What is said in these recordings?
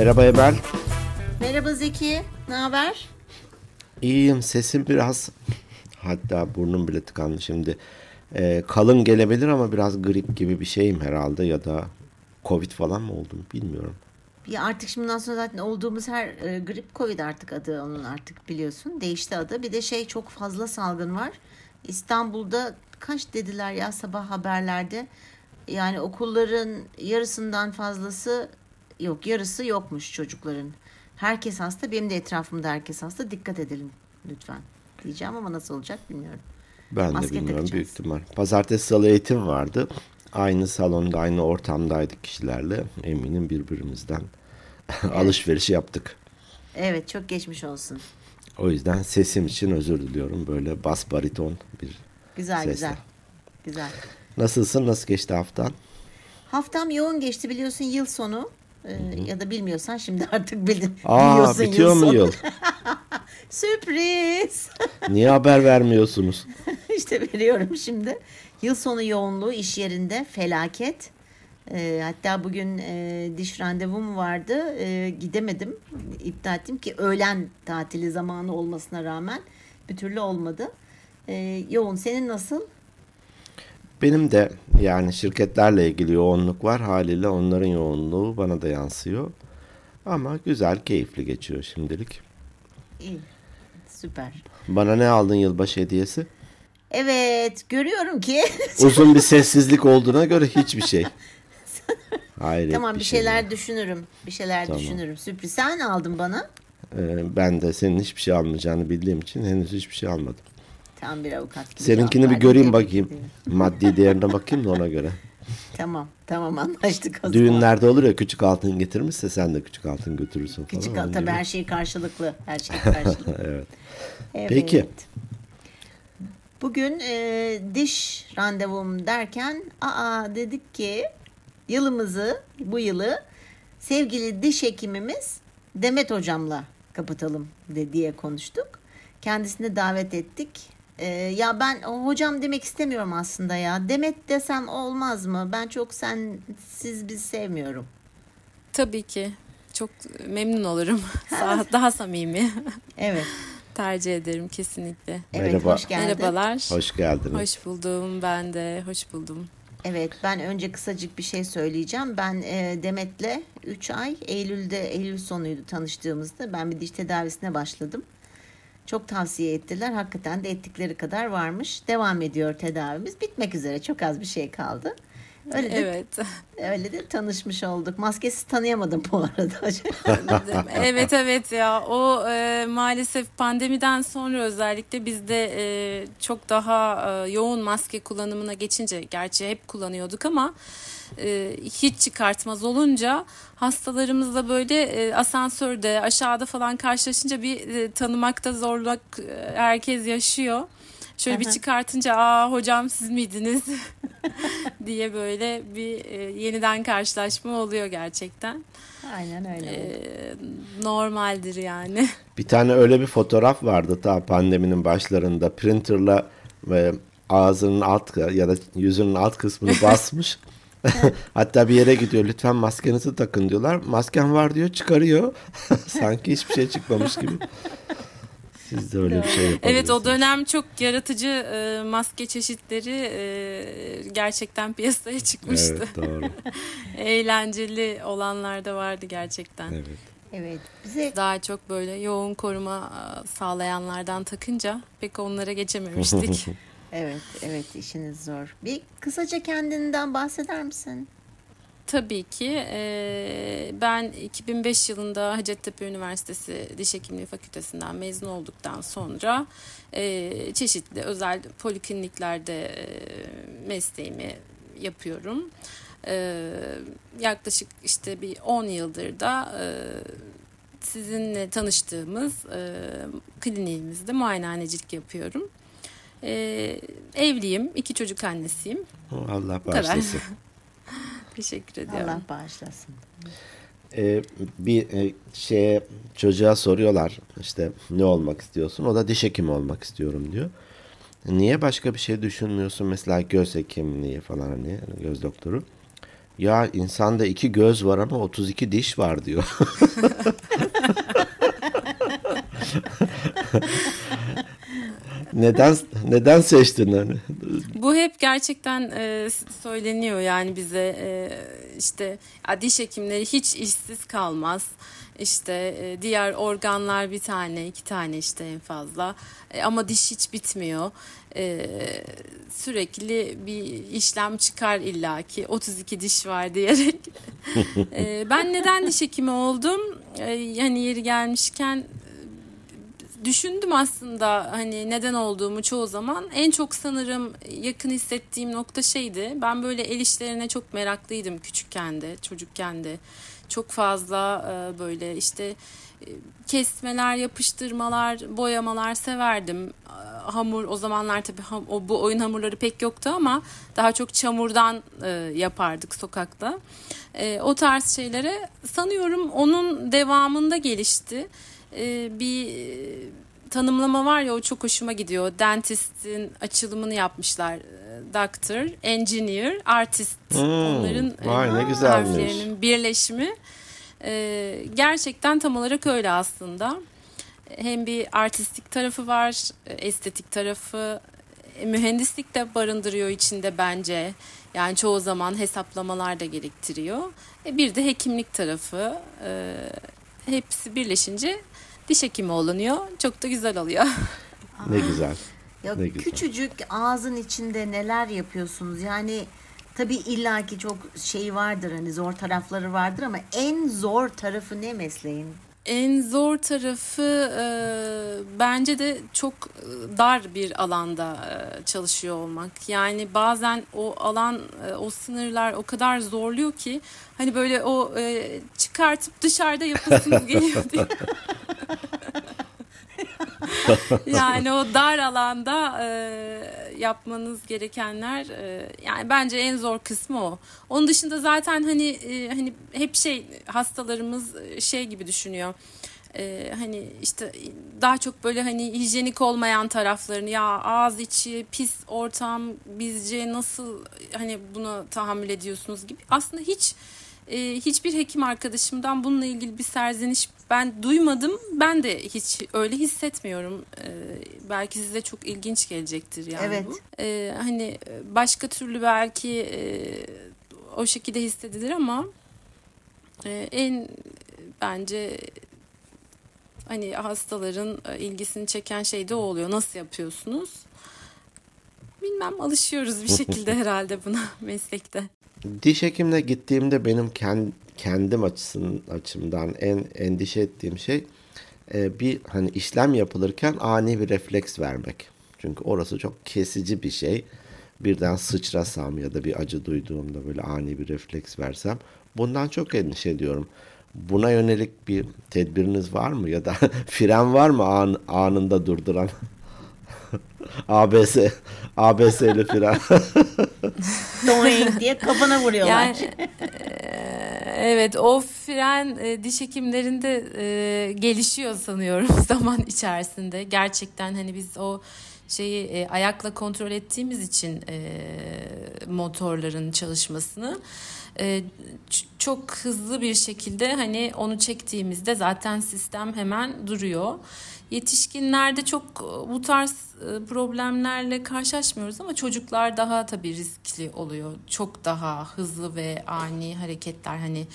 Merhaba Emel. Merhaba Zeki, ne haber? İyiyim, sesim biraz hatta burnum bile tıkandı şimdi. Ee, kalın gelebilir ama biraz grip gibi bir şeyim herhalde ya da Covid falan mı oldum bilmiyorum. Ya artık şimdiden sonra zaten olduğumuz her e, grip Covid artık adı onun artık biliyorsun. Değişti adı. Bir de şey çok fazla salgın var. İstanbul'da kaç dediler ya sabah haberlerde. Yani okulların yarısından fazlası yok yarısı yokmuş çocukların. Herkes hasta. Benim de etrafımda herkes hasta. Dikkat edelim lütfen diyeceğim ama nasıl olacak bilmiyorum. Ben Maske de bilmiyorum takacağız. büyük ihtimal. Pazartesi salı eğitim vardı. Aynı salonda aynı ortamdaydık kişilerle. Eminim birbirimizden alışveriş yaptık. Evet çok geçmiş olsun. O yüzden sesim için özür diliyorum. Böyle bas bariton bir Güzel Sesle. güzel. Güzel. Nasılsın? Nasıl geçti haftan? Haftam yoğun geçti biliyorsun yıl sonu. Ee, ya da bilmiyorsan şimdi artık bildin. Aa Biliyorsun bitiyor mu yıl? Sürpriz. Niye haber vermiyorsunuz? işte veriyorum şimdi. Yıl sonu yoğunluğu iş yerinde felaket. Ee, hatta bugün e, diş randevum vardı. Ee, gidemedim. İptal ettim ki öğlen tatili zamanı olmasına rağmen bir türlü olmadı. Ee, yoğun. Senin nasıl? Benim de yani şirketlerle ilgili yoğunluk var. Haliyle onların yoğunluğu bana da yansıyor. Ama güzel, keyifli geçiyor şimdilik. İyi. Süper. Bana ne aldın yılbaşı hediyesi? Evet görüyorum ki Uzun bir sessizlik olduğuna göre hiçbir şey. Hayret Tamam bir şey şeyler ya. düşünürüm. Bir şeyler Tamam. düşünürüm. Sürpriz. Sen aldın bana? Ee, ben de senin hiçbir şey almayacağını bildiğim için henüz hiçbir şey almadım. Tam bir avukat gibi. Seninkini bir göreyim bakayım. Maddi değerine bakayım da ona göre. Tamam. Tamam anlaştık o zaman. Düğünlerde olur ya küçük altın getirmişse sen de küçük altın götürürsün falan. Küçük onun al tabii gibi. her şey karşılıklı. Her şey karşılıklı. Evet. evet. Peki. Bugün e, diş randevum derken aa dedik ki yılımızı bu yılı sevgili diş hekimimiz Demet hocamla kapatalım de, diye konuştuk. Kendisini davet ettik. E, ya ben hocam demek istemiyorum aslında ya. Demet desem olmaz mı? Ben çok sensiz biz sevmiyorum. Tabii ki. Çok memnun olurum. Daha, daha samimi. Evet. Tercih ederim kesinlikle. Evet Merhaba. hoş geldin. Merhabalar. Hoş geldiniz. Hoş buldum ben de. Hoş buldum. Evet ben önce kısacık bir şey söyleyeceğim. Ben e, Demet'le 3 ay Eylül'de Eylül sonuydu tanıştığımızda ben bir diş tedavisine başladım. Çok tavsiye ettiler. Hakikaten de ettikleri kadar varmış. Devam ediyor tedavimiz. Bitmek üzere. Çok az bir şey kaldı. Öyle de, Evet. öyle de tanışmış olduk. Maskesiz tanıyamadım bu arada. evet evet ya o e, maalesef pandemiden sonra özellikle bizde e, çok daha e, yoğun maske kullanımına geçince gerçi hep kullanıyorduk ama e, hiç çıkartmaz olunca hastalarımızla böyle e, asansörde aşağıda falan karşılaşınca bir e, tanımakta zorluk e, herkes yaşıyor. Şöyle bir Aha. çıkartınca aa hocam siz miydiniz diye böyle bir e, yeniden karşılaşma oluyor gerçekten. Aynen öyle. Ee, normaldir yani. Bir tane öyle bir fotoğraf vardı ta pandeminin başlarında printerla ve ağzının alt ya da yüzünün alt kısmını basmış. Hatta bir yere gidiyor lütfen maskenizi takın diyorlar. Masken var diyor çıkarıyor. Sanki hiçbir şey çıkmamış gibi. Siz de öyle bir şey yapabilirsiniz. Evet o dönem çok yaratıcı e, maske çeşitleri e, gerçekten piyasaya çıkmıştı. Evet doğru. Eğlenceli olanlar da vardı gerçekten. Evet. Evet. Bize Daha çok böyle yoğun koruma e, sağlayanlardan takınca pek onlara geçememiştik. Evet, evet işiniz zor. Bir kısaca kendinden bahseder misin? Tabii ki. Ee, ben 2005 yılında Hacettepe Üniversitesi Diş Hekimliği Fakültesinden mezun olduktan sonra e, çeşitli özel polikliniklerde e, mesleğimi yapıyorum. E, yaklaşık işte bir 10 yıldır da e, sizinle tanıştığımız e, kliniğimizde muayenehanecilik yapıyorum. E, evliyim, iki çocuk annesiyim. Allah bağışlasın. Teşekkür ediyorum. Allah bağışlasın. Ee, bir e, şeye çocuğa soruyorlar işte ne olmak istiyorsun? O da diş hekimi olmak istiyorum diyor. Niye başka bir şey düşünmüyorsun? Mesela göz hekimliği falan hani göz doktoru. Ya insanda iki göz var ama 32 diş var diyor. neden neden seçtin hani? Bu hep gerçekten e, söyleniyor yani bize e, işte ya diş hekimleri hiç işsiz kalmaz. İşte e, diğer organlar bir tane, iki tane işte en fazla. E, ama diş hiç bitmiyor. E, sürekli bir işlem çıkar illaki. 32 diş var diyerek. e, ben neden diş hekimi oldum? E, yani yeri gelmişken düşündüm aslında hani neden olduğumu çoğu zaman. En çok sanırım yakın hissettiğim nokta şeydi. Ben böyle el işlerine çok meraklıydım küçükken de, çocukken de. Çok fazla e, böyle işte e, kesmeler, yapıştırmalar, boyamalar severdim. E, hamur o zamanlar tabii o bu oyun hamurları pek yoktu ama daha çok çamurdan e, yapardık sokakta. E, o tarz şeylere sanıyorum onun devamında gelişti e, bir tanımlama var ya o çok hoşuma gidiyor. Dentist'in açılımını yapmışlar. Doctor, engineer, artist. Hmm, Onların vay, ne harflerinin birleşimi. E, gerçekten tam olarak öyle aslında. Hem bir artistik tarafı var, estetik tarafı, mühendislik de barındırıyor içinde bence. Yani çoğu zaman hesaplamalar da gerektiriyor. E, bir de hekimlik tarafı. E, hepsi birleşince diş hekimi olunuyor. Çok da güzel oluyor. ne güzel. Ya ne güzel. küçücük ağzın içinde neler yapıyorsunuz? Yani tabii illaki çok şey vardır hani zor tarafları vardır ama en zor tarafı ne mesleğin? En zor tarafı e, bence de çok e, dar bir alanda e, çalışıyor olmak. Yani bazen o alan, e, o sınırlar o kadar zorluyor ki hani böyle o e, çıkartıp dışarıda yapasınız geliyor diye. yani o dar alanda e, yapmanız gerekenler e, yani bence en zor kısmı o. Onun dışında zaten hani e, hani hep şey hastalarımız e, şey gibi düşünüyor. Ee, hani işte daha çok böyle hani hijyenik olmayan taraflarını ya ağız içi pis ortam bizce nasıl hani buna tahammül ediyorsunuz gibi aslında hiç e, hiçbir hekim arkadaşımdan bununla ilgili bir serzeniş ben duymadım. Ben de hiç öyle hissetmiyorum. E, belki size çok ilginç gelecektir yani evet. bu. E, hani başka türlü belki e, o şekilde hissedilir ama e, en bence hani hastaların e, ilgisini çeken şey de o oluyor. Nasıl yapıyorsunuz? Bilmem alışıyoruz bir şekilde herhalde buna meslekte. Diş hekimine gittiğimde benim kendim açısın, açımdan en endişe ettiğim şey e, bir hani işlem yapılırken ani bir refleks vermek. Çünkü orası çok kesici bir şey. Birden sıçrasam ya da bir acı duyduğumda böyle ani bir refleks versem bundan çok endişe ediyorum. Buna yönelik bir tedbiriniz var mı ya da fren var mı an, anında durduran? ABS ABS ile fren. Doing diye kafana vuruyorlar. Yani, evet o fren e, diş hekimlerinde e, gelişiyor sanıyorum zaman içerisinde. Gerçekten hani biz o şeyi e, ayakla kontrol ettiğimiz için e, motorların çalışmasını e, çok hızlı bir şekilde hani onu çektiğimizde zaten sistem hemen duruyor. Yetişkinlerde çok e, bu tarz e, problemlerle karşılaşmıyoruz ama çocuklar daha tabii riskli oluyor. Çok daha hızlı ve ani hareketler hani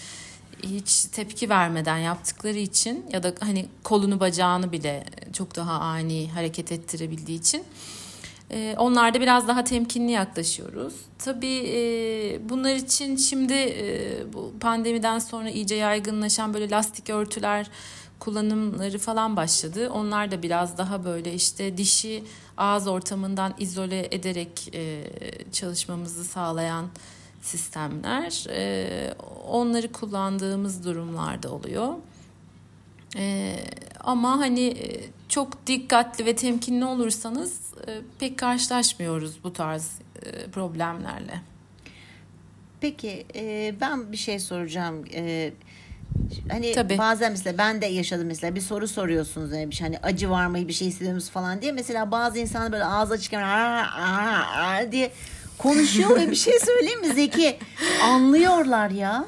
hiç tepki vermeden yaptıkları için ya da hani kolunu bacağını bile çok daha ani hareket ettirebildiği için e, onlarda biraz daha temkinli yaklaşıyoruz. Tabii bunlar için şimdi bu pandemiden sonra iyice yaygınlaşan böyle lastik örtüler kullanımları falan başladı. Onlar da biraz daha böyle işte dişi ağız ortamından izole ederek e, çalışmamızı sağlayan sistemler. E, onları kullandığımız durumlarda oluyor. E, ama hani e, çok dikkatli ve temkinli olursanız e, pek karşılaşmıyoruz bu tarz e, problemlerle. Peki e, ben bir şey soracağım. E, Hani Tabii. bazen mesela ben de yaşadım mesela bir soru soruyorsunuz yani bir şey hani acı var mı bir şey hissediyor musunuz falan diye mesela bazı insanlar böyle ağız açıkken diye konuşuyor ve bir şey söyleyeyim mi Zeki? Anlıyorlar ya.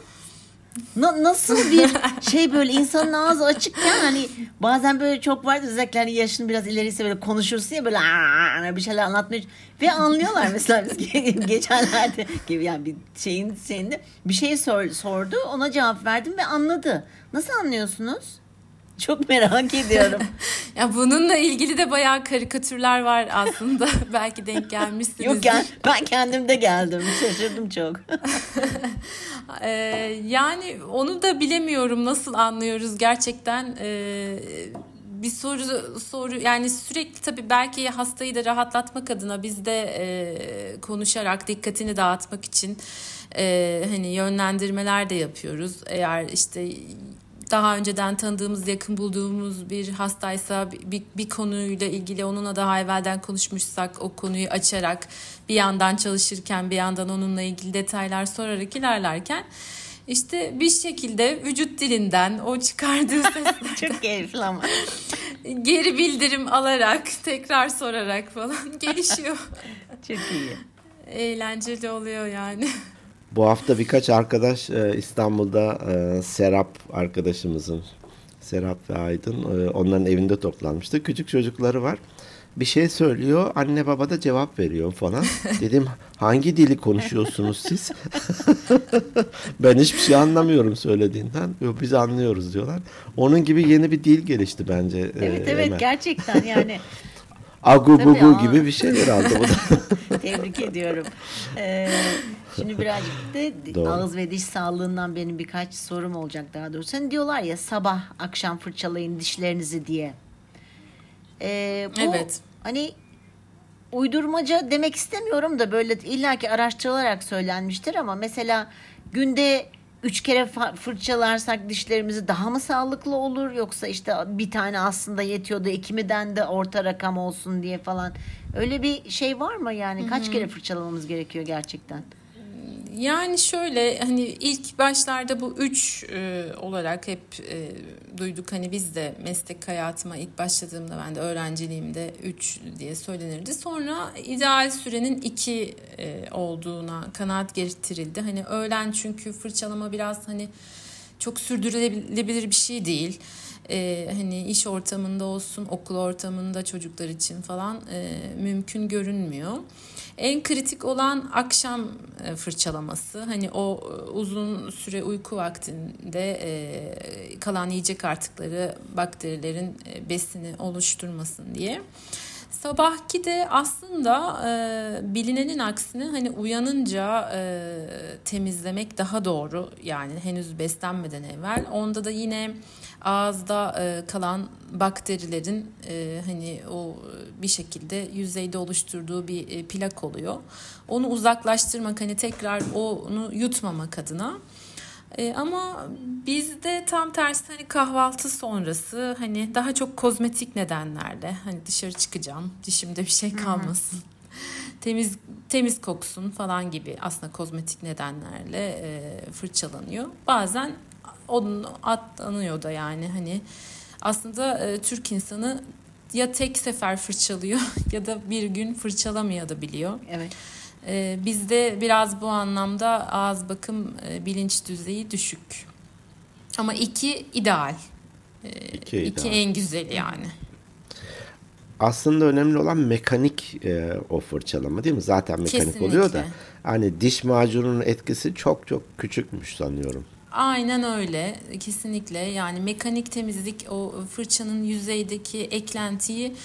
Na- nasıl bir şey böyle insanın ağzı açıkken hani bazen böyle çok var özellikle hani yaşın biraz ileriyse böyle konuşursun ya böyle "Aa!" bir şeyler anlatmaya ve anlıyorlar mesela biz ge- geçenlerde gibi yani bir şeyin şeyinde bir şey sor- sordu ona cevap verdim ve anladı. Nasıl anlıyorsunuz? Çok merak ediyorum. Ya bununla ilgili de bayağı karikatürler var aslında. Belki denk gelmişsiniz. Yok ya ben kendim de geldim. Şaşırdım çok. Ee, yani onu da bilemiyorum nasıl anlıyoruz gerçekten ee, bir soru soru yani sürekli tabii belki hastayı da rahatlatmak adına biz de e, konuşarak dikkatini dağıtmak için e, hani yönlendirmeler de yapıyoruz. Eğer işte daha önceden tanıdığımız, yakın bulduğumuz bir hastaysa bir, bir konuyla ilgili onunla daha evvelden konuşmuşsak o konuyu açarak bir yandan çalışırken bir yandan onunla ilgili detaylar sorarak ilerlerken işte bir şekilde vücut dilinden o çıkardığı sesler Çok keyifli ama. geri bildirim alarak tekrar sorarak falan gelişiyor. Çok iyi. Eğlenceli oluyor yani. Bu hafta birkaç arkadaş e, İstanbul'da e, Serap arkadaşımızın Serap ve Aydın e, onların evinde toplanmıştı. Küçük çocukları var. Bir şey söylüyor, anne baba da cevap veriyor falan. Dedim hangi dili konuşuyorsunuz siz? ben hiçbir şey anlamıyorum söylediğinden. Yok biz anlıyoruz diyorlar. Onun gibi yeni bir dil gelişti bence. e, Evet evet Emel. gerçekten yani Agu Tabii, bugu gibi bir şey herhalde bu da. tebrik ediyorum. Ee, şimdi birazcık da ağız ve diş sağlığından benim birkaç sorum olacak daha doğrusu. Hani diyorlar ya sabah akşam fırçalayın dişlerinizi diye. Ee, bu Evet. hani uydurmaca demek istemiyorum da böyle illaki araştırılarak söylenmiştir ama mesela günde üç kere fırçalarsak dişlerimizi daha mı sağlıklı olur yoksa işte bir tane aslında yetiyordu ikimiden de orta rakam olsun diye falan öyle bir şey var mı yani kaç kere fırçalamamız gerekiyor gerçekten? Yani şöyle hani ilk başlarda bu üç e, olarak hep e, duyduk hani biz de meslek hayatıma ilk başladığımda ben de öğrenciliğimde üç diye söylenirdi. Sonra ideal sürenin iki e, olduğuna kanaat getirildi. Hani öğlen çünkü fırçalama biraz hani çok sürdürülebilir bir şey değil. Ee, hani iş ortamında olsun, okul ortamında çocuklar için falan e, mümkün görünmüyor. En kritik olan akşam e, fırçalaması. Hani o e, uzun süre uyku vaktinde e, kalan yiyecek artıkları bakterilerin besini oluşturmasın diye. Sabahki de aslında e, bilinenin aksine hani uyanınca e, temizlemek daha doğru. Yani henüz beslenmeden evvel. Onda da yine ağızda e, kalan bakterilerin e, hani o e, bir şekilde yüzeyde oluşturduğu bir e, plak oluyor. Onu uzaklaştırmak hani tekrar onu yutmamak adına. E, ama bizde tam tersi hani kahvaltı sonrası hani daha çok kozmetik nedenlerle hani dışarı çıkacağım dişimde bir şey kalmasın. temiz temiz koksun falan gibi aslında kozmetik nedenlerle e, fırçalanıyor. Bazen onun atlanıyor da yani hani aslında e, Türk insanı ya tek sefer fırçalıyor ya da bir gün fırçalamaya da biliyor. Evet. Ee, bizde biraz bu anlamda ağız bakım e, bilinç düzeyi düşük. Ama iki ideal. Ee, İki iki ideal. en güzeli yani. Aslında önemli olan mekanik e, o fırçalama değil mi? Zaten mekanik Kesinlikle. oluyor da hani diş macununun etkisi çok çok küçükmüş sanıyorum. Aynen öyle kesinlikle yani mekanik temizlik o fırçanın yüzeydeki eklentiyi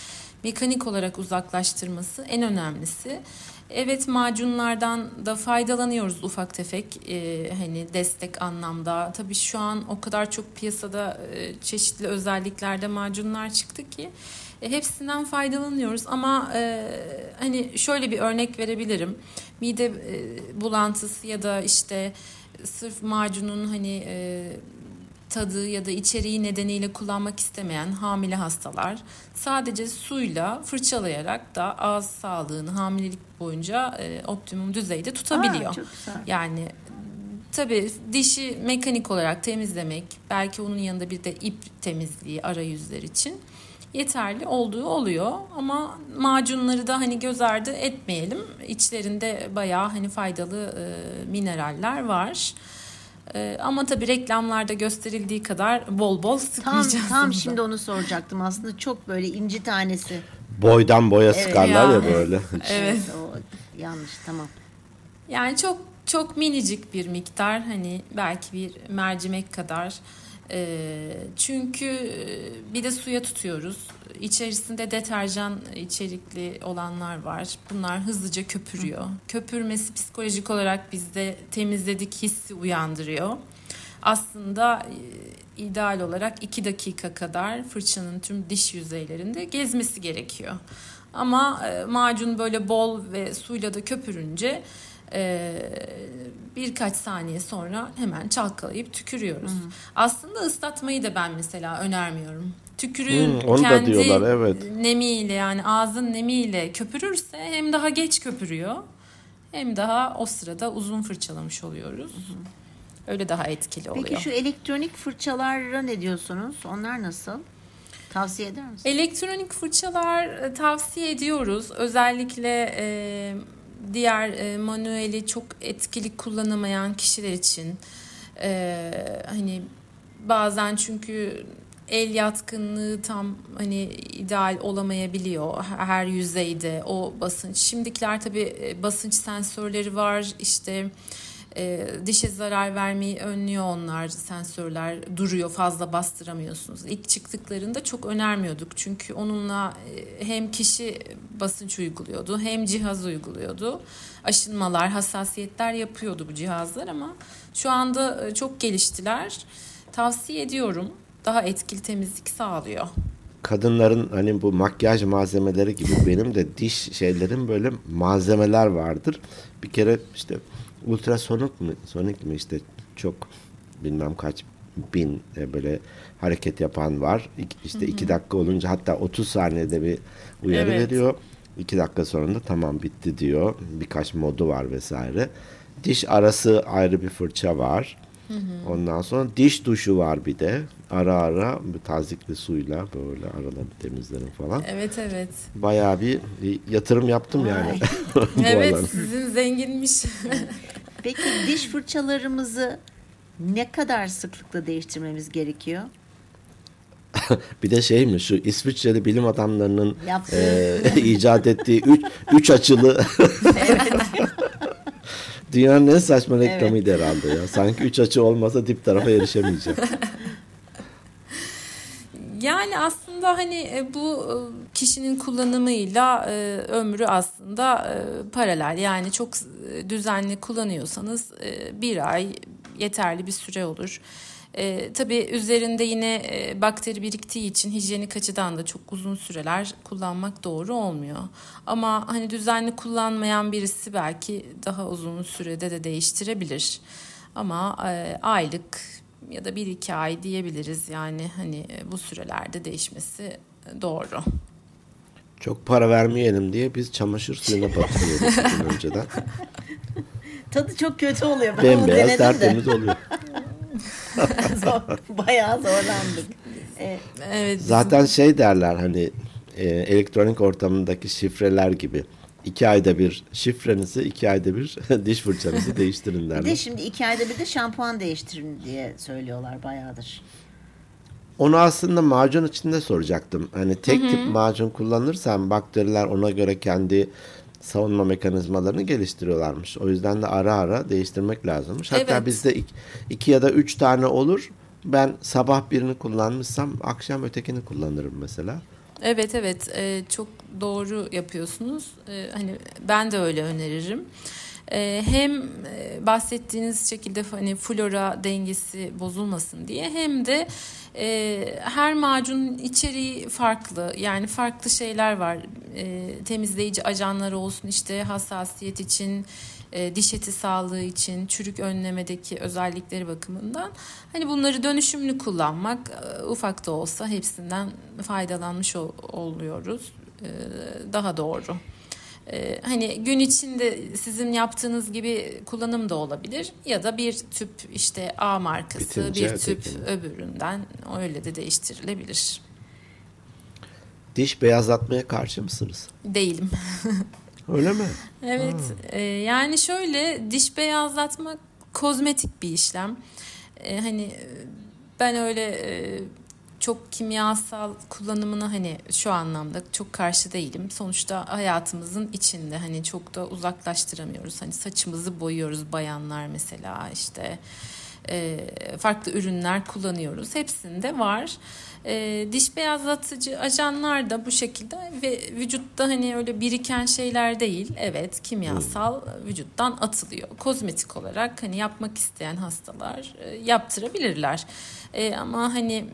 mekanik olarak uzaklaştırması en önemlisi. Evet macunlardan da faydalanıyoruz ufak tefek e, hani destek anlamda. Tabii şu an o kadar çok piyasada e, çeşitli özelliklerde macunlar çıktı ki e, hepsinden faydalanıyoruz ama e, hani şöyle bir örnek verebilirim. Mide e, bulantısı ya da işte sırf macunun hani e, tadı ya da içeriği nedeniyle kullanmak istemeyen hamile hastalar sadece suyla fırçalayarak da ağız sağlığını hamilelik boyunca e, optimum düzeyde tutabiliyor. Aa, çok güzel. Yani tabii dişi mekanik olarak temizlemek belki onun yanında bir de ip temizliği arayüzler için yeterli olduğu oluyor ama macunları da hani göz ardı etmeyelim. İçlerinde bayağı hani faydalı e, mineraller var. E, ama tabii reklamlarda gösterildiği kadar bol bol Tam, sıkmayacağız. tam da. şimdi onu soracaktım aslında çok böyle inci tanesi. Boydan boya sıkarlar ya, ya. böyle. Evet. O yanlış tamam. Yani çok çok minicik bir miktar hani belki bir mercimek kadar. Ee, çünkü e, bir de suya tutuyoruz. İçerisinde deterjan içerikli olanlar var. Bunlar hızlıca köpürüyor. Köpürmesi psikolojik olarak bizde temizledik hissi uyandırıyor. Aslında e, ideal olarak 2 dakika kadar fırçanın tüm diş yüzeylerinde gezmesi gerekiyor. Ama e, macun böyle bol ve suyla da köpürünce e, birkaç saniye sonra hemen çalkalayıp tükürüyoruz. Aslında ıslatmayı da ben mesela önermiyorum. Tükürüğün Hmm, onu da kendi diyorlar, evet. nemiyle yani ağzın nemiyle köpürürse hem daha geç köpürüyor hem daha o sırada uzun fırçalamış oluyoruz. Öyle daha etkili oluyor. Peki şu elektronik fırçalara ne diyorsunuz? Onlar nasıl? Tavsiye eder misin? Elektronik fırçalar e, tavsiye ediyoruz. Özellikle e, diğer e, manueli çok etkili kullanamayan kişiler için. E, hani bazen çünkü el yatkınlığı tam hani ideal olamayabiliyor her yüzeyde o basınç. Şimdikiler tabii e, basınç sensörleri var işte e, dişe zarar vermeyi önlüyor onlar sensörler duruyor fazla bastıramıyorsunuz. İlk çıktıklarında çok önermiyorduk çünkü onunla e, hem kişi basınç uyguluyordu hem cihaz uyguluyordu. Aşınmalar, hassasiyetler yapıyordu bu cihazlar ama şu anda e, çok geliştiler. Tavsiye ediyorum. Daha etkili temizlik sağlıyor. Kadınların hani bu makyaj malzemeleri gibi benim de diş şeylerim böyle malzemeler vardır. Bir kere işte ultrasonik mi, sonik mi işte çok bilmem kaç bin e, böyle hareket yapan var. İşte iki dakika olunca hatta 30 saniyede bir uyarı Evet. veriyor. İki dakika sonra da tamam bitti diyor. Birkaç modu var vesaire. Diş arası ayrı bir fırça var. Ondan sonra diş duşu var bir de. Ara ara tazikli suyla böyle araları temizlerim falan. Evet evet. Bayağı bir, yatırım yaptım yani. bu Evet sizin zenginmiş. Peki diş fırçalarımızı ne kadar sıklıkla değiştirmemiz gerekiyor? Bir de şey mi şu İsviçreli bilim adamlarının e, icat ettiği üç, üç açılı Dünyanın en saçma reklamıydı herhalde ya. Sanki üç açı olmasa dip tarafa erişemeyeceğim. Yani aslında hani e, bu e, kişinin kullanımıyla e, ömrü aslında paralel. Yani çok düzenli kullanıyorsanız bir ay yeterli bir süre olur. E, tabii üzerinde yine e, bakteri biriktiği için hijyenik açıdan da çok uzun süreler kullanmak doğru olmuyor. Ama hani düzenli kullanmayan birisi belki daha uzun sürede de değiştirebilir. Ama e, aylık ya da bir iki ay diyebiliriz yani hani e, bu sürelerde değişmesi e, doğru. Çok para vermeyelim diye biz çamaşır suyuna gün önceden. Tadı çok kötü oluyor. Ben Bembeyaz tertemiz de. oluyor. Zor, bayağı zorlandık. Ee, Evet. bizim- Zaten şey derler hani e, elektronik ortamındaki şifreler gibi. İki ayda bir şifrenizi, iki ayda bir diş fırçanızı değiştirin bir de derler. şimdi iki ayda bir de şampuan değiştirin diye söylüyorlar bayağıdır. Onu aslında macun içinde soracaktım. Hani tek tip macun kullanırsan bakteriler ona göre kendi savunma mekanizmalarını geliştiriyorlarmış. O yüzden de ara ara değiştirmek lazımmış. Hatta Evet. bizde iki, iki ya da üç tane olur. Ben sabah birini kullanmışsam akşam ötekini kullanırım mesela. Evet evet e, çok doğru yapıyorsunuz. E, hani ben de öyle öneririm. E, hem bahsettiğiniz şekilde hani flora dengesi bozulmasın diye hem de e, her macunun içeriği farklı. Yani farklı şeyler var. E, temizleyici ajanları olsun işte hassasiyet için e, diş eti sağlığı için, çürük önlemedeki özellikleri bakımından hani bunları dönüşümlü kullanmak e, ufak da olsa hepsinden faydalanmış ol- oluyoruz. E, daha doğru. Hani gün içinde sizin yaptığınız gibi kullanım da olabilir ya da bir tüp işte A markası Bitince bir tüp ötekini. öbüründen öyle de değiştirilebilir. Diş beyazlatmaya karşı mısınız? Değilim. Öyle mi? Evet. E, yani şöyle diş beyazlatmak kozmetik bir işlem. E, hani e, ben öyle e, çok kimyasal kullanımına hani şu anlamda çok karşı değilim. Sonuçta hayatımızın içinde hani çok da uzaklaştıramıyoruz. Hani saçımızı boyuyoruz bayanlar mesela işte e, farklı ürünler kullanıyoruz. Hepsinde var. E, diş beyazlatıcı ajanlar da bu şekilde ve vücutta hani öyle biriken şeyler değil. Evet kimyasal vücuttan atılıyor. Kozmetik olarak hani yapmak isteyen hastalar e, yaptırabilirler. E, ama hani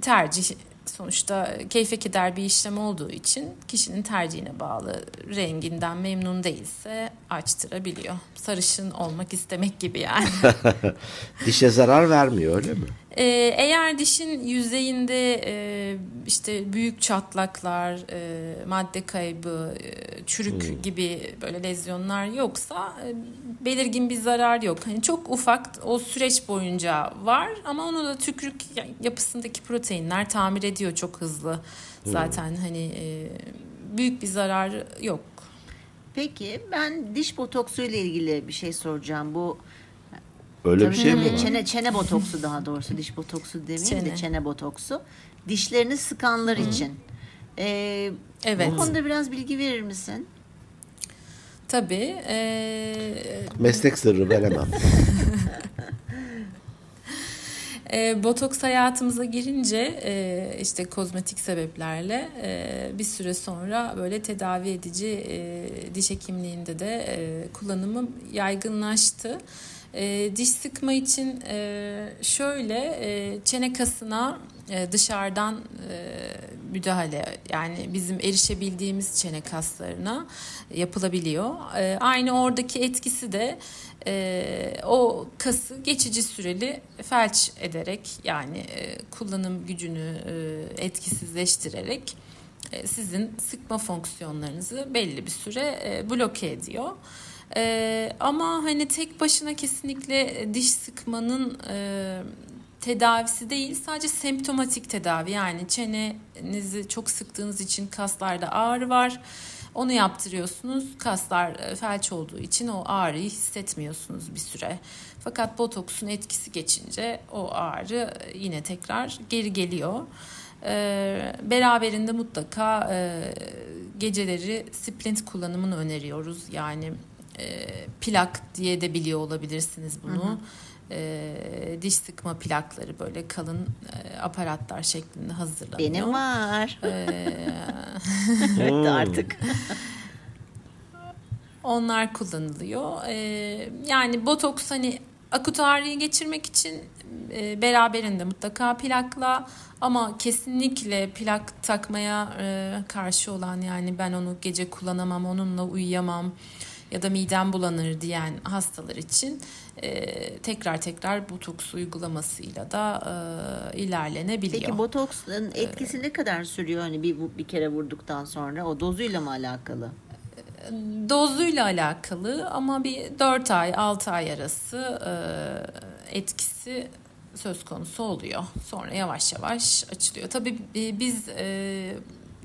tercih sonuçta keyfe keder bir işlem olduğu için kişinin tercihine bağlı renginden memnun değilse açtırabiliyor. Sarışın olmak istemek gibi yani. Dişe zarar vermiyor öyle mi? Ee, eğer dişin yüzeyinde e, işte büyük çatlaklar, e, madde kaybı, e, çürük hmm. gibi böyle lezyonlar yoksa e, belirgin bir zarar yok. Hani çok ufak o süreç boyunca var ama onu da tükürük yapısındaki proteinler tamir ediyor çok hızlı. Zaten hmm. hani e, büyük bir zarar yok. Peki ben diş botoksu ile ilgili bir şey soracağım. Bu Öyle Tabii bir şey mi var? Çene, çene botoksu daha doğrusu diş botoksu demeyeyim çene. de çene botoksu. Dişlerini sıkanlar Hı. için. Ee, evet. Bu konuda biraz bilgi verir misin? Tabii. E... Meslek sırrı veremem. E, botoks hayatımıza girince e, işte kozmetik sebeplerle e, bir süre sonra böyle tedavi edici e, diş hekimliğinde de e, kullanımı yaygınlaştı. E, diş sıkma için e, şöyle e, çene kasına e, dışarıdan e, müdahale yani bizim erişebildiğimiz çene kaslarına yapılabiliyor. E, aynı oradaki etkisi de e, o kası geçici süreli felç ederek yani e, kullanım gücünü e, etkisizleştirerek e, sizin sıkma fonksiyonlarınızı belli bir süre e, bloke ediyor. Ee, ama hani tek başına kesinlikle diş sıkmanın e, tedavisi değil sadece semptomatik tedavi yani çenenizi çok sıktığınız için kaslarda ağrı var. Onu yaptırıyorsunuz. Kaslar e, felç olduğu için o ağrıyı hissetmiyorsunuz bir süre. Fakat botoksun etkisi geçince o ağrı yine tekrar geri geliyor. Ee, beraberinde mutlaka e, geceleri splint kullanımını öneriyoruz. Yani e, plak diye de biliyor olabilirsiniz bunu. Hı hı. E, diş sıkma plakları böyle kalın e, aparatlar şeklinde hazırlanıyor. Benim var. E, evet artık. Onlar kullanılıyor. E, yani botoks hani akut ağrıyı geçirmek için e, beraberinde mutlaka plakla ama kesinlikle plak takmaya e, karşı olan yani ben onu gece kullanamam onunla uyuyamam ya da midem bulanır diyen hastalar için e, tekrar tekrar botoks uygulamasıyla da e, ilerlenebiliyor. Peki botoksun etkisi ne kadar sürüyor hani bir bir kere vurduktan sonra o dozuyla mı alakalı? Dozuyla alakalı ama bir 4 ay 6 ay arası e, etkisi söz konusu oluyor. Sonra yavaş yavaş açılıyor. Tabii e, biz e,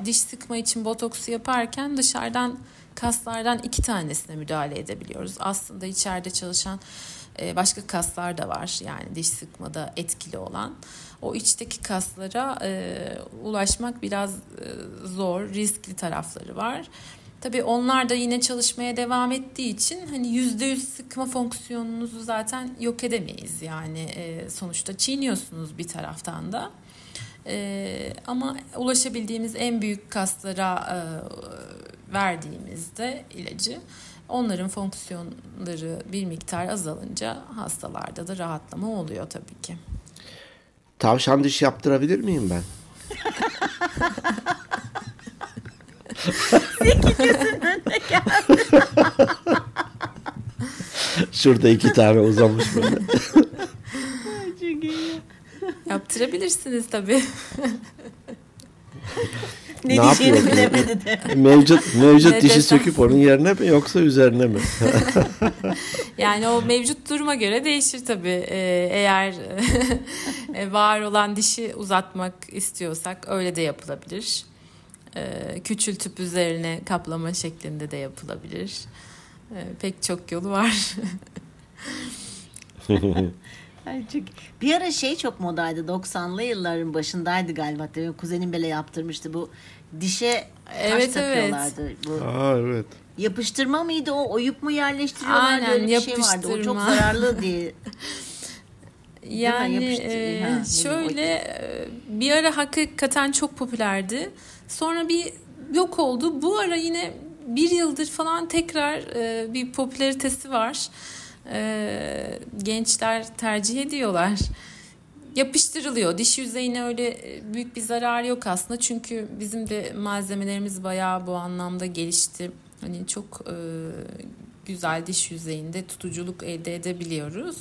diş sıkma için botoksu yaparken dışarıdan kaslardan iki tanesine müdahale edebiliyoruz. Aslında içeride çalışan e, başka kaslar da var yani diş sıkmada etkili olan. O içteki kaslara e, ulaşmak biraz e, zor, riskli tarafları var. Tabii onlar da yine çalışmaya devam ettiği için hani yüzde yüz sıkma fonksiyonunuzu zaten yok edemeyiz. Yani e, sonuçta çiğniyorsunuz bir taraftan da. E, ama ulaşabildiğimiz en büyük kaslara e, verdiğimizde ilacı onların fonksiyonları bir miktar azalınca hastalarda da rahatlama oluyor tabii ki. Tavşan diş yaptırabilir miyim ben? Şurada iki tane uzamış böyle. Yaptırabilirsiniz tabii. ne, ne diyeceğini bilemedi de. Mevcut, mevcut ne dişi desem? söküp onun yerine mi yoksa üzerine mi? yani o mevcut duruma göre değişir tabii. Ee, eğer e, var olan dişi uzatmak istiyorsak öyle de yapılabilir. E, küçültüp üzerine kaplama şeklinde de yapılabilir. E, pek çok yolu var. Bir ara şey çok modaydı 90'lı yılların başındaydı galiba. Tabii kuzenim bile yaptırmıştı bu dişe taş Evet, takıyorlardı. Bu Aa evet. yapıştırma mıydı o oyup mu yerleştiriyorlardı Aynen, öyle bir şey vardı. O çok yapıştırma. zararlı diye. Yani e, ha, şöyle bileyim, e, bir ara hakikaten çok popülerdi. Sonra bir yok oldu. Bu ara yine bir yıldır falan tekrar e, bir popülaritesi var. E, gençler tercih ediyorlar. Yapıştırılıyor. Diş yüzeyine öyle e, büyük bir zarar yok aslında. Çünkü bizim de malzemelerimiz bayağı bu anlamda gelişti. Hani çok e, güzel diş yüzeyinde tutuculuk elde edebiliyoruz.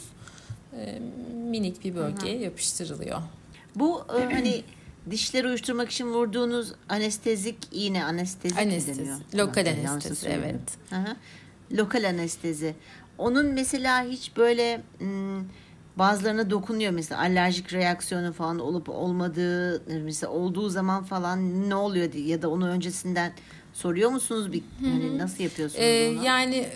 E, minik bir bölgeye yapıştırılıyor. Bu e, hani dişleri uyuşturmak için vurduğunuz anestezik iğne anestezik Anestezi, deniyor? lokal anestezi, söylüyorum. evet. Hı. Lokal anestezi. Onun mesela hiç böyle bazılarına dokunuyor mesela alerjik reaksiyonu falan olup olmadığı mesela olduğu zaman falan ne oluyor diye ya da onu öncesinden soruyor musunuz bir hani nasıl yapıyorsunuz Ee, onu? yani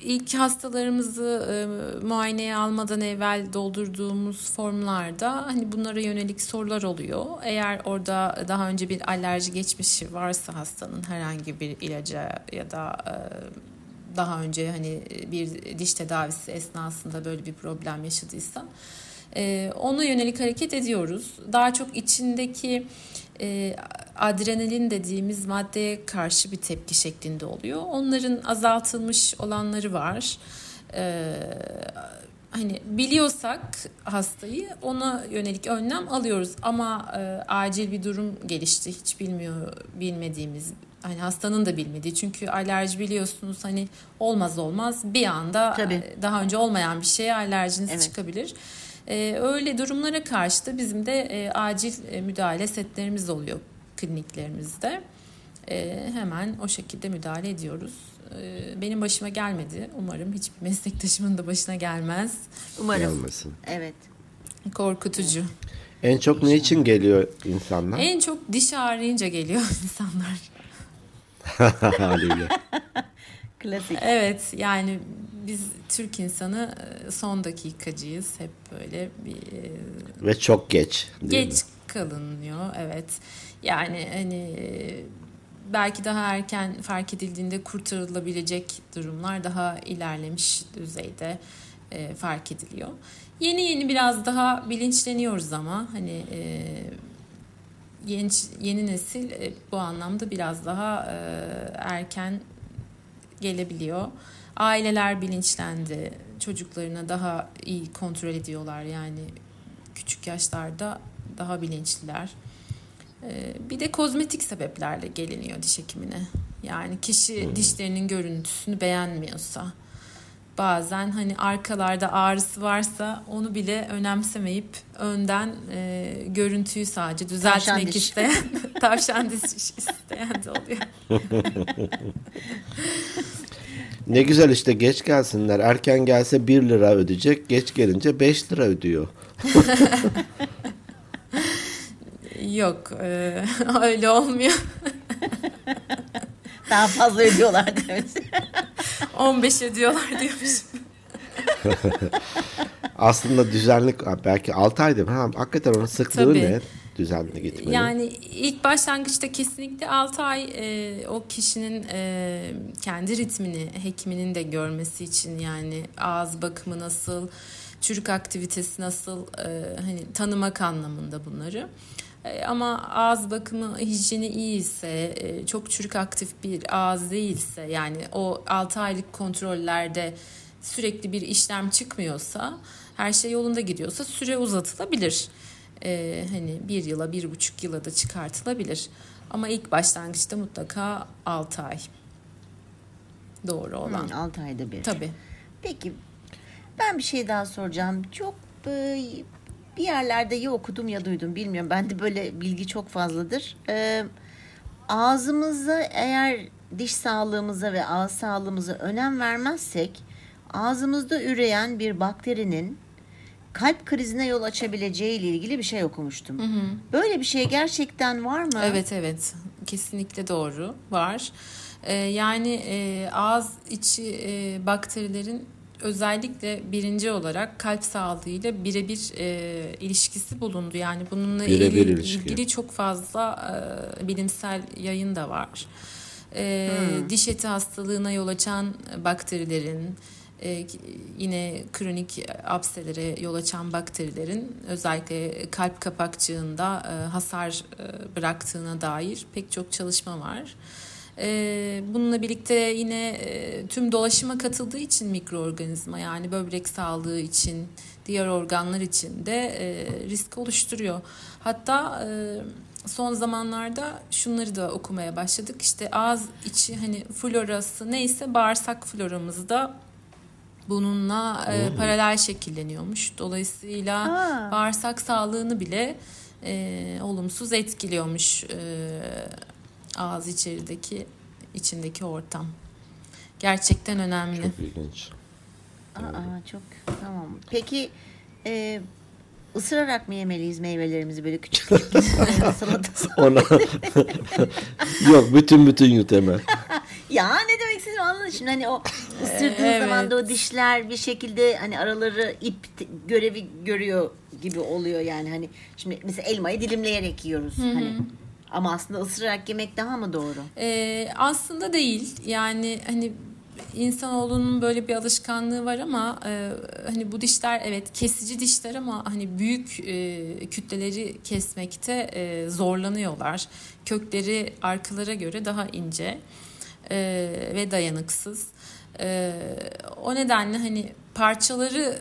ilk hastalarımızı e, muayeneye almadan evvel doldurduğumuz formlarda hani bunlara yönelik sorular oluyor. Eğer orada daha önce bir alerji geçmişi varsa hastanın herhangi bir ilaca ya da e, daha önce hani bir diş tedavisi esnasında böyle bir problem yaşadıysa e, ona yönelik hareket ediyoruz. Daha çok içindeki e, adrenalin dediğimiz maddeye karşı bir tepki şeklinde oluyor. Onların azaltılmış olanları var. E, hani biliyorsak hastayı ona yönelik önlem alıyoruz ama e, acil bir durum gelişti hiç bilmiyor bilmediğimiz hani hastanın da bilmediği çünkü alerji biliyorsunuz hani olmaz olmaz bir anda Tabii. e, daha önce olmayan bir şeye alerjiniz Evet. çıkabilir. E, öyle durumlara karşı da bizim de e, acil e, müdahale setlerimiz oluyor kliniklerimizde. E, hemen o şekilde müdahale ediyoruz. E, benim başıma gelmedi. Umarım hiçbir meslektaşımın da başına gelmez. Umarım. Gelmesin. Evet. Korkutucu. En çok ne için geliyor insanlar? En çok diş ağrıyınca geliyor insanlar. Haliyle. Klasik. Evet yani biz Türk insanı e, son dakikacıyız. Hep böyle bir e, Ve çok geç. geç mi? kalınıyor. Evet yani hani e, belki daha erken fark edildiğinde kurtarılabilecek durumlar daha ilerlemiş düzeyde e, fark ediliyor. Yeni yeni biraz daha bilinçleniyoruz ama hani e, genç yeni nesil e, bu anlamda biraz daha e, erken gelebiliyor. Aileler bilinçlendi. Çocuklarına daha iyi kontrol ediyorlar yani küçük yaşlarda daha bilinçliler. Ee, Bir de kozmetik sebeplerle geliniyor diş hekimine. Yani kişi dişlerinin görüntüsünü beğenmiyorsa bazen hani arkalarda ağrısı varsa onu bile önemsemeyip önden e, görüntüyü sadece Tavşan düzeltmek diş. isteyen tavşan diş isteyen de oluyor. Ne güzel işte geç gelsinler. Erken gelse 1 lira ödeyecek. Geç gelince 5 lira ödüyor. Yok e, öyle olmuyor. Daha fazla ödüyorlar evet. 15 ödüyorlar diyormuş. Aslında düzenli belki 6 ayda mı? Ha, hakikaten onun sıklığı Tabii. ne? Düzenli gitmenin. Yani ilk başlangıçta kesinlikle 6 ay e, o kişinin e, kendi ritmini hekiminin de görmesi için yani ağız bakımı nasıl, çürük aktivitesi nasıl e, hani tanımak anlamında bunları. E, ama ağız bakımı hijyeni iyi ise, e, çok çürük aktif bir ağız değilse yani o 6 aylık kontrollerde sürekli bir işlem çıkmıyorsa, her şey yolunda gidiyorsa süre uzatılabilir. Ee, hani bir yıla, bir buçuk yıla da çıkartılabilir. Ama ilk başlangıçta mutlaka 6 ay. Doğru olan. 6 ayda bir. Tabii. Peki ben bir şey daha soracağım. Çok e, bir yerlerde ya okudum ya duydum bilmiyorum. Bende böyle bilgi çok fazladır. E, ağzımıza eğer diş sağlığımıza ve ağız sağlığımıza önem vermezsek ağzımızda üreyen bir bakterinin kalp krizine yol açabileceği ile ilgili bir şey okumuştum. Böyle bir şey gerçekten var mı? Evet evet. kesinlikle doğru var. E, yani e, ağız içi e, bakterilerin özellikle birinci olarak kalp sağlığıyla birebir e, ilişkisi bulundu. Yani bununla Birebir ilgili, ilgili çok fazla e, bilimsel yayın da var. E, Diş eti hastalığına yol açan bakterilerin, e, yine kronik apselere yol açan bakterilerin özellikle kalp kapakçığında e, hasar e, bıraktığına dair pek çok çalışma var. E, bununla birlikte yine e, tüm dolaşıma katıldığı için mikroorganizma yani böbrek sağlığı için diğer organlar için de e, risk oluşturuyor. Hatta e, son zamanlarda şunları da okumaya başladık. İşte ağız içi hani florası neyse bağırsak floramızda bununla e, paralel şekilleniyormuş. Dolayısıyla Aa. bağırsak sağlığını bile e, olumsuz etkiliyormuş e, ağız içerideki içindeki ortam. Gerçekten önemli. Çok ilginç. Aa, çok tamam. Peki e, ısırarak mı yemeliyiz meyvelerimizi böyle küçük küçük salatası? Ona yok bütün bütün yut hemen. Ya ne demek istediğimi anladın. Şimdi hani o ısırdığın Evet. zaman da o dişler bir şekilde hani araları ip görevi görüyor gibi oluyor yani hani şimdi mesela elmayı dilimleyerek yiyoruz hani ama aslında ısırarak yemek daha mı doğru? Ee, aslında değil. Yani hani insanoğlunun böyle bir alışkanlığı var ama e, hani bu dişler evet kesici dişler ama hani büyük e, kütleleri kesmekte e, zorlanıyorlar. Kökleri arkalara göre daha ince e, ve dayanıksız. E, o nedenle hani parçaları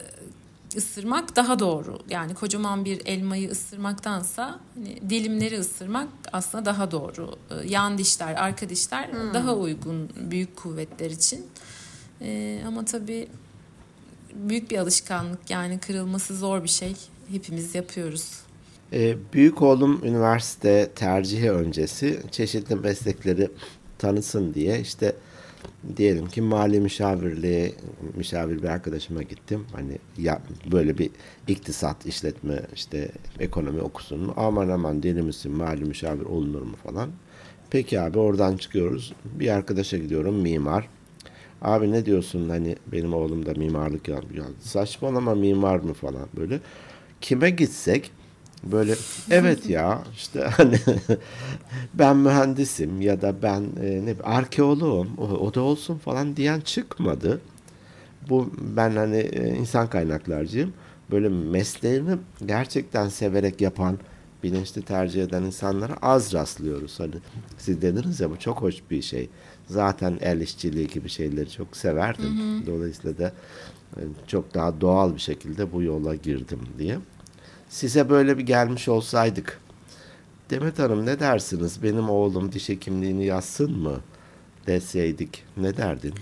ısırmak daha doğru. Yani kocaman bir elmayı ısırmaktansa hani dilimleri ısırmak aslında daha doğru. Ee, Yan dişler, arka dişler daha uygun büyük kuvvetler için. Ee, ama tabii büyük bir alışkanlık yani kırılması zor bir şey. Hepimiz yapıyoruz. Ee, büyük oğlum üniversite tercihi öncesi çeşitli meslekleri tanısın diye işte diyelim ki mali müşavirliğe müşavir bir arkadaşıma gittim. Hani ya böyle bir iktisat, işletme, işte ekonomi okusun. Aman aman deli misin mali müşavir olunur mu falan. Peki abi oradan çıkıyoruz. Bir arkadaşa gidiyorum mimar. Abi ne diyorsun hani benim oğlum da mimarlık yapıyor. Ya saçmalama mimar mı falan böyle. Kime gitsek böyle evet ya işte hani ben mühendisim ya da ben e, ne arkeoloğum o, o da olsun falan diyen çıkmadı. Bu ben hani e, insan kaynaklarcıyım. Böyle mesleğini gerçekten severek yapan, bilinçli tercih eden insanlara az rastlıyoruz. Hani siz dediniz ya bu çok hoş bir şey. Zaten el işçiliği gibi şeyleri çok severdim. Dolayısıyla da e, çok daha doğal bir şekilde bu yola girdim diye. Size böyle bir gelmiş olsaydık Demet Hanım ne dersiniz? Benim oğlum diş hekimliğini yazsın mı? Deseydik ne derdin?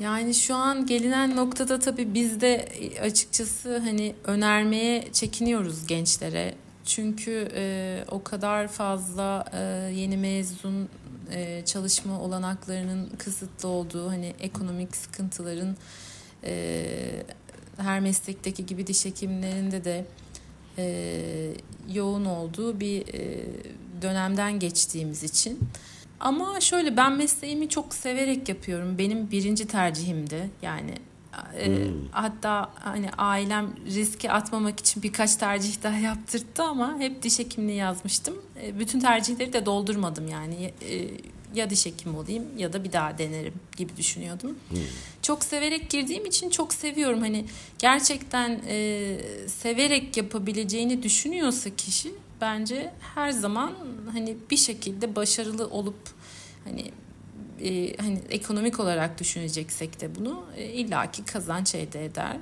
Yani şu an gelinen noktada tabii biz de açıkçası hani önermeye çekiniyoruz gençlere. Çünkü e, o kadar fazla e, yeni mezun e, çalışma olanaklarının kısıtlı olduğu hani ekonomik sıkıntıların e, her meslekteki gibi diş hekimlerinde de e, yoğun olduğu bir e, dönemden geçtiğimiz için. Ama şöyle ben mesleğimi çok severek yapıyorum. Benim birinci tercihimdi. Yani e, hatta hani ailem riske atmamak için birkaç tercih daha yaptırdı ama hep diş hekimliği yazmıştım. E, bütün tercihleri de doldurmadım yani. E, ya diş hekimi olayım ya da bir daha denerim gibi düşünüyordum. Çok severek girdiğim için çok seviyorum. Hani gerçekten e, severek yapabileceğini düşünüyorsa kişi bence her zaman hani bir şekilde başarılı olup hani e, hani ekonomik olarak düşüneceksek de bunu e, illaki kazanç elde eder.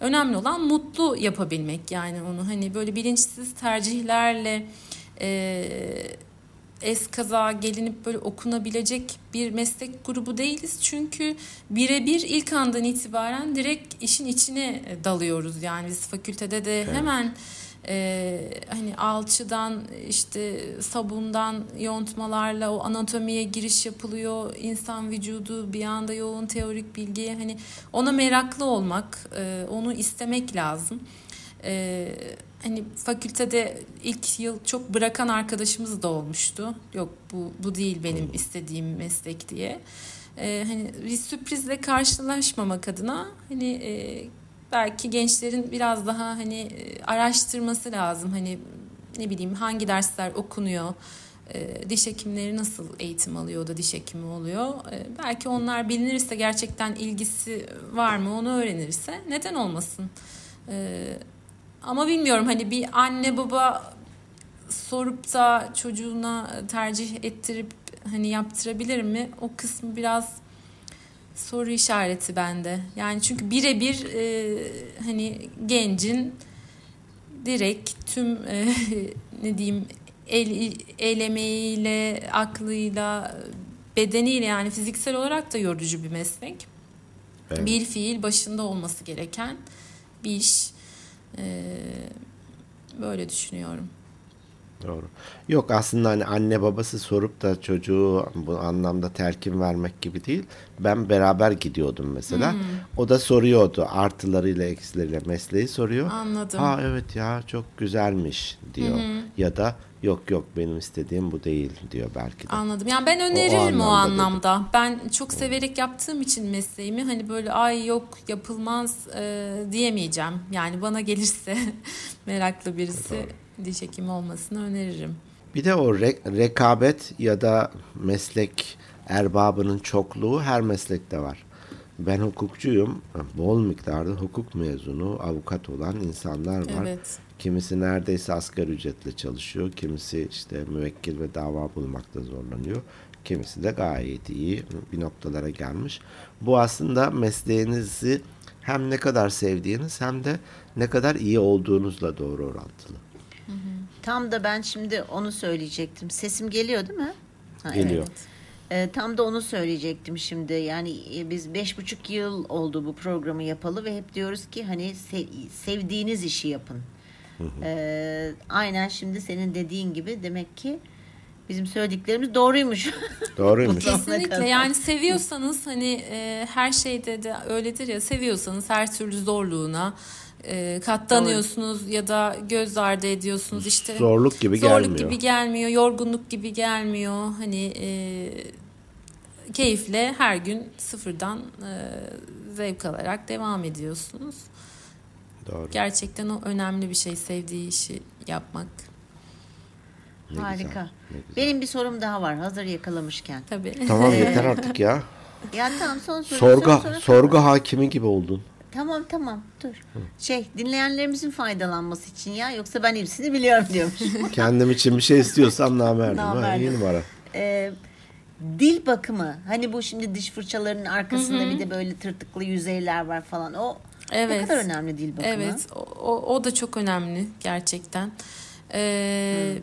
Önemli olan mutlu yapabilmek yani onu hani böyle bilinçsiz tercihlerle e, eskaza gelinip böyle okunabilecek bir meslek grubu değiliz. Çünkü birebir ilk andan itibaren direkt işin içine dalıyoruz. Yani biz fakültede de hemen e, hani alçıdan işte sabundan yontmalarla o anatomiye giriş yapılıyor. İnsan vücudu bir anda yoğun teorik bilgiye hani ona meraklı olmak, e, onu istemek lazım. E, hani fakültede ilk yıl çok bırakan arkadaşımız da olmuştu. Yok bu bu değil benim istediğim meslek diye. E, hani bir sürprizle karşılaşmamak adına hani e, belki gençlerin biraz daha hani e, araştırması lazım. Hani ne bileyim hangi dersler okunuyor, e, diş hekimleri nasıl eğitim alıyor da diş hekimi oluyor. E, belki onlar bilinirse gerçekten ilgisi var mı onu öğrenirse neden olmasın. E, ama bilmiyorum hani bir anne baba sorup da çocuğuna tercih ettirip hani yaptırabilir mi? O kısmı biraz soru işareti bende. Yani çünkü birebir e, hani gencin direkt tüm e, ne diyeyim el, el emeğiyle, aklıyla, bedeniyle yani fiziksel olarak da yorucu bir meslek. Evet. Bir fiil başında olması gereken bir iş. E, böyle düşünüyorum. Doğru. Yok aslında hani anne babası sorup da çocuğu bu anlamda telkin vermek gibi değil. Ben beraber gidiyordum mesela. Hmm. O da soruyordu artılarıyla eksileriyle mesleği soruyor. Anladım. Ha evet ya çok güzelmiş diyor. Hmm. Ya da yok yok benim istediğim bu değil diyor belki de. Anladım. Yani ben öneririm o, o anlamda. Dedim. Ben çok severek yaptığım için mesleğimi hani böyle ay yok yapılmaz e, diyemeyeceğim. Yani bana gelirse meraklı birisi Doğru diş hekimi olmasını öneririm. Bir de o re- rekabet ya da meslek erbabının çokluğu her meslekte var. Ben hukukçuyum. Bol miktarda hukuk mezunu, avukat olan insanlar var. Evet. Kimisi neredeyse asgari ücretle çalışıyor. Kimisi işte müvekkil ve dava bulmakta zorlanıyor. Kimisi de gayet iyi bir noktalara gelmiş. Bu aslında mesleğinizi hem ne kadar sevdiğiniz hem de ne kadar iyi olduğunuzla doğru orantılı. Tam da ben şimdi onu söyleyecektim. Sesim geliyor değil mi? Ha, geliyor. Evet. Tam da onu söyleyecektim şimdi. Yani e, biz beş buçuk yıl oldu bu programı yapalı ve hep diyoruz ki hani se- sevdiğiniz işi yapın. Ee, aynen şimdi senin dediğin gibi demek ki bizim söylediklerimiz doğruymuş. Doğruymuş. Kesinlikle yani seviyorsanız hani e, her şeyde de öyledir ya seviyorsanız her türlü zorluğuna e, katlanıyorsunuz Doğru. ya da göz ardı ediyorsunuz işte zorluk gibi zorluk gelmiyor. gibi gelmiyor yorgunluk gibi gelmiyor hani e, keyifle her gün sıfırdan e, zevk alarak devam ediyorsunuz. Doğru. Gerçekten o önemli bir şey sevdiği işi yapmak. Ne Harika. Güzel, ne güzel. Benim bir sorum daha var hazır yakalamışken. Tabii. Tamam yeter artık ya. Ya tamam son soru. Sorgu, sorgu, sorgu hakimi gibi oldun. Tamam tamam dur. Şey dinleyenlerimizin faydalanması için ya yoksa ben hepsini biliyorum diyormuş. Kendim için bir şey istiyorsam namerdim. ha, iyi numara. Ee, dil bakımı hani bu şimdi diş fırçalarının arkasında Hı-hı. bir de böyle tırtıklı yüzeyler var falan o evet. ne kadar önemli dil bakımı. Evet o, o da çok önemli gerçekten. Ee,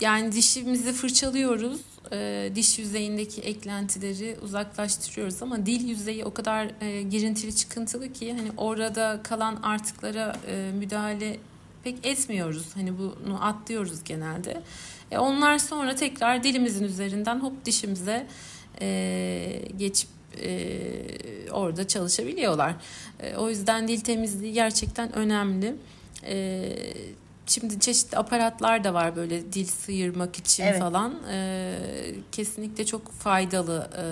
yani dişimizi fırçalıyoruz e, diş yüzeyindeki eklentileri uzaklaştırıyoruz ama dil yüzeyi o kadar e, girintili çıkıntılı ki hani orada kalan artıklara e, müdahale pek etmiyoruz. Hani bunu atlıyoruz genelde. E, onlar sonra tekrar dilimizin üzerinden hop dişimize e, geçip e, orada çalışabiliyorlar. E, o yüzden dil temizliği gerçekten önemli. E, Şimdi çeşitli aparatlar da var böyle dil sıyırmak için evet. falan. E, kesinlikle çok faydalı. E,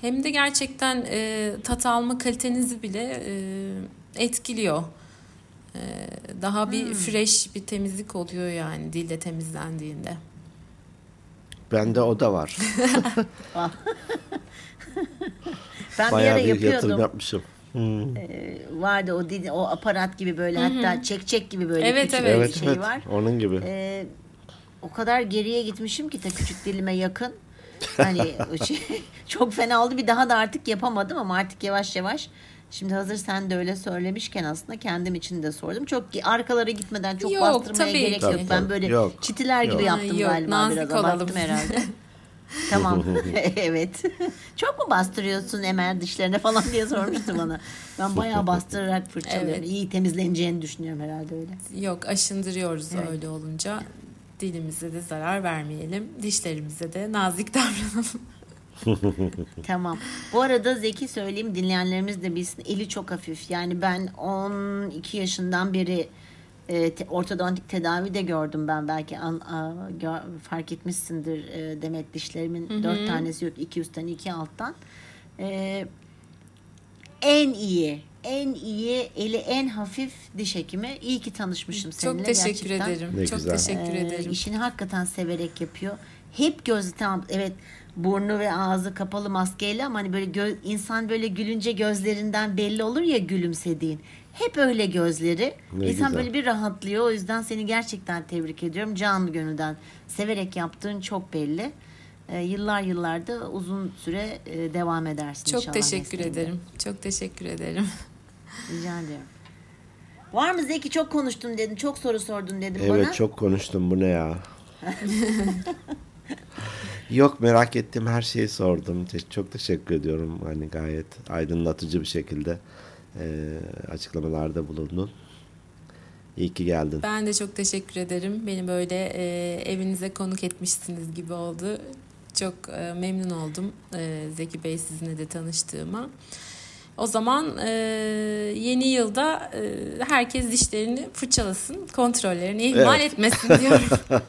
hem de gerçekten e, tat alma kalitenizi bile e, etkiliyor. E, daha bir hmm. fresh bir temizlik oluyor yani dilde temizlendiğinde. Bende o da var. ben Bayağı bir ara bir yapıyordum. yatırım yapmışım. Hmm. Ee, vardı o dil, o aparat gibi böyle Hı-hı. hatta çek gibi böyle evet, küçük evet. bir şey evet, var. Onun gibi. Ee, o kadar geriye gitmişim ki ta küçük dilime yakın. Hani şey, çok fena oldu. Bir daha da artık yapamadım ama artık yavaş yavaş Şimdi hazır sen de öyle söylemişken aslında kendim için de sordum. Çok arkalara gitmeden çok yok, bastırmaya gerek yok. Ben böyle yok, çitiler yok. gibi yaptım yok, galiba biraz abarttım herhalde. Tamam. evet. Çok mu bastırıyorsun emer dişlerine falan diye sormuştu bana. Ben bayağı bastırarak fırçalıyorum. Evet. İyi temizleneceğini düşünüyorum herhalde öyle. Yok aşındırıyoruz evet. öyle olunca. Dilimize de zarar vermeyelim. Dişlerimize de nazik davranalım. tamam. Bu arada Zeki söyleyeyim dinleyenlerimiz de bilsin. Eli çok hafif. Yani ben 12 yaşından beri e, te, ortodontik tedavi de gördüm ben belki an, a, gör, fark etmişsindir e, Demet dişlerimin Hı-hı. dört tanesi yok iki üstten iki alttan e, en iyi en iyi eli en hafif diş hekimi iyi ki tanışmışım seninle çok teşekkür gerçekten. ederim ne çok güzel. teşekkür ee, ederim işini hakikaten severek yapıyor hep gözü tamam evet burnu ve ağzı kapalı maskeyle ama hani böyle gö- insan böyle gülünce gözlerinden belli olur ya gülümsediğin. Hep öyle gözleri. Ne İnsan güzel. böyle bir rahatlıyor. O yüzden seni gerçekten tebrik ediyorum. Canlı gönülden severek yaptığın çok belli. Ee, yıllar yıllarda uzun süre e, devam edersin Çok inşallah teşekkür mesleğinde. ederim. Çok teşekkür ederim. Rica ediyorum. Var mı Zeki çok konuştun dedin. Çok soru sordun dedim evet, bana. Evet çok konuştum. Bu ne ya? Yok merak ettiğim her şeyi sordum. Çok teşekkür ediyorum. Hani gayet aydınlatıcı bir şekilde e, açıklamalarda bulundun. İyi ki geldin. Ben de çok teşekkür ederim. Beni böyle e, evinize konuk etmişsiniz gibi oldu. Çok e, memnun oldum e, Zeki Bey sizinle de tanıştığıma. O zaman e, yeni yılda e, herkes dişlerini fırçalasın, kontrollerini ihmal evet. etmesin diyorum.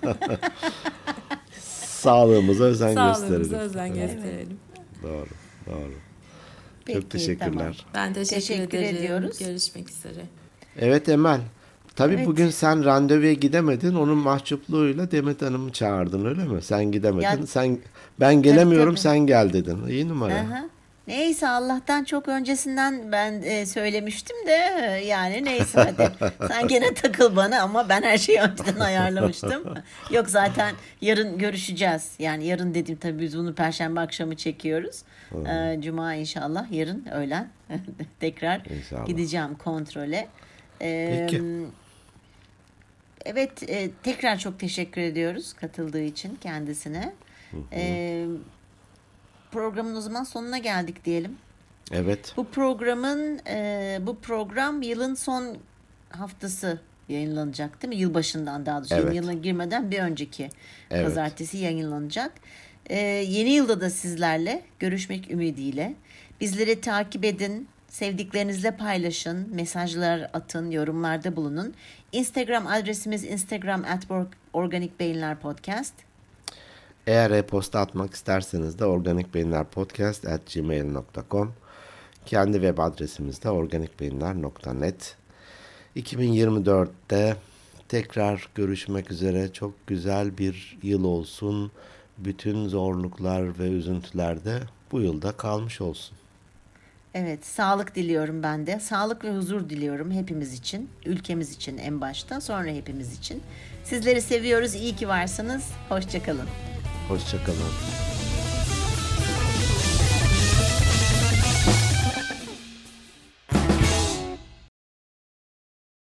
Sağlığımıza özen Sağlığımıza gösterelim. Sağlığımıza özen gösterelim. Doğru, doğru. Peki, Çok teşekkürler. Tamam. Ben teşekkür, teşekkür ederim. ediyoruz. Görüşmek üzere. Evet Emel. Tabii evet. bugün sen randevuya gidemedin. Onun mahcupluğuyla Demet Hanım'ı çağırdın öyle mi? Sen gidemedin. Ya, sen ben gelemiyorum tabii, tabii. sen gel dedin. İyi numara. Aha. Neyse Allah'tan çok öncesinden ben e, söylemiştim de yani neyse hadi. Sen gene takıl bana ama ben her şeyi önceden ayarlamıştım. Yok zaten yarın görüşeceğiz. Yani yarın dedim tabii biz bunu perşembe akşamı çekiyoruz. Ee, Cuma inşallah yarın öğlen tekrar inşallah. gideceğim kontrole. Ee, Peki. Evet e, tekrar çok teşekkür ediyoruz katıldığı için kendisine. Hı hı. Ee, programın o zaman sonuna geldik diyelim. Evet. Bu programın e, bu program yılın son haftası yayınlanacak değil mi? Yılbaşından daha doğrusu evet. yılına girmeden bir önceki evet. pazartesi yayınlanacak. E, yeni yılda da sizlerle görüşmek ümidiyle. Bizleri takip edin, sevdiklerinizle paylaşın, mesajlar atın, yorumlarda bulunun. Instagram adresimiz instagram at organik beyinler podcast. Eğer e-posta atmak isterseniz de organikbeyinlerpodcast at gmail.com Kendi web adresimiz de organikbeyinler.net 2024'te tekrar görüşmek üzere. Çok güzel bir yıl olsun. Bütün zorluklar ve üzüntüler de bu yılda kalmış olsun. Evet, sağlık diliyorum ben de. Sağlık ve huzur diliyorum hepimiz için. Ülkemiz için en başta, sonra hepimiz için. Sizleri seviyoruz. İyi ki varsınız. Hoşçakalın. Hoşçakalın.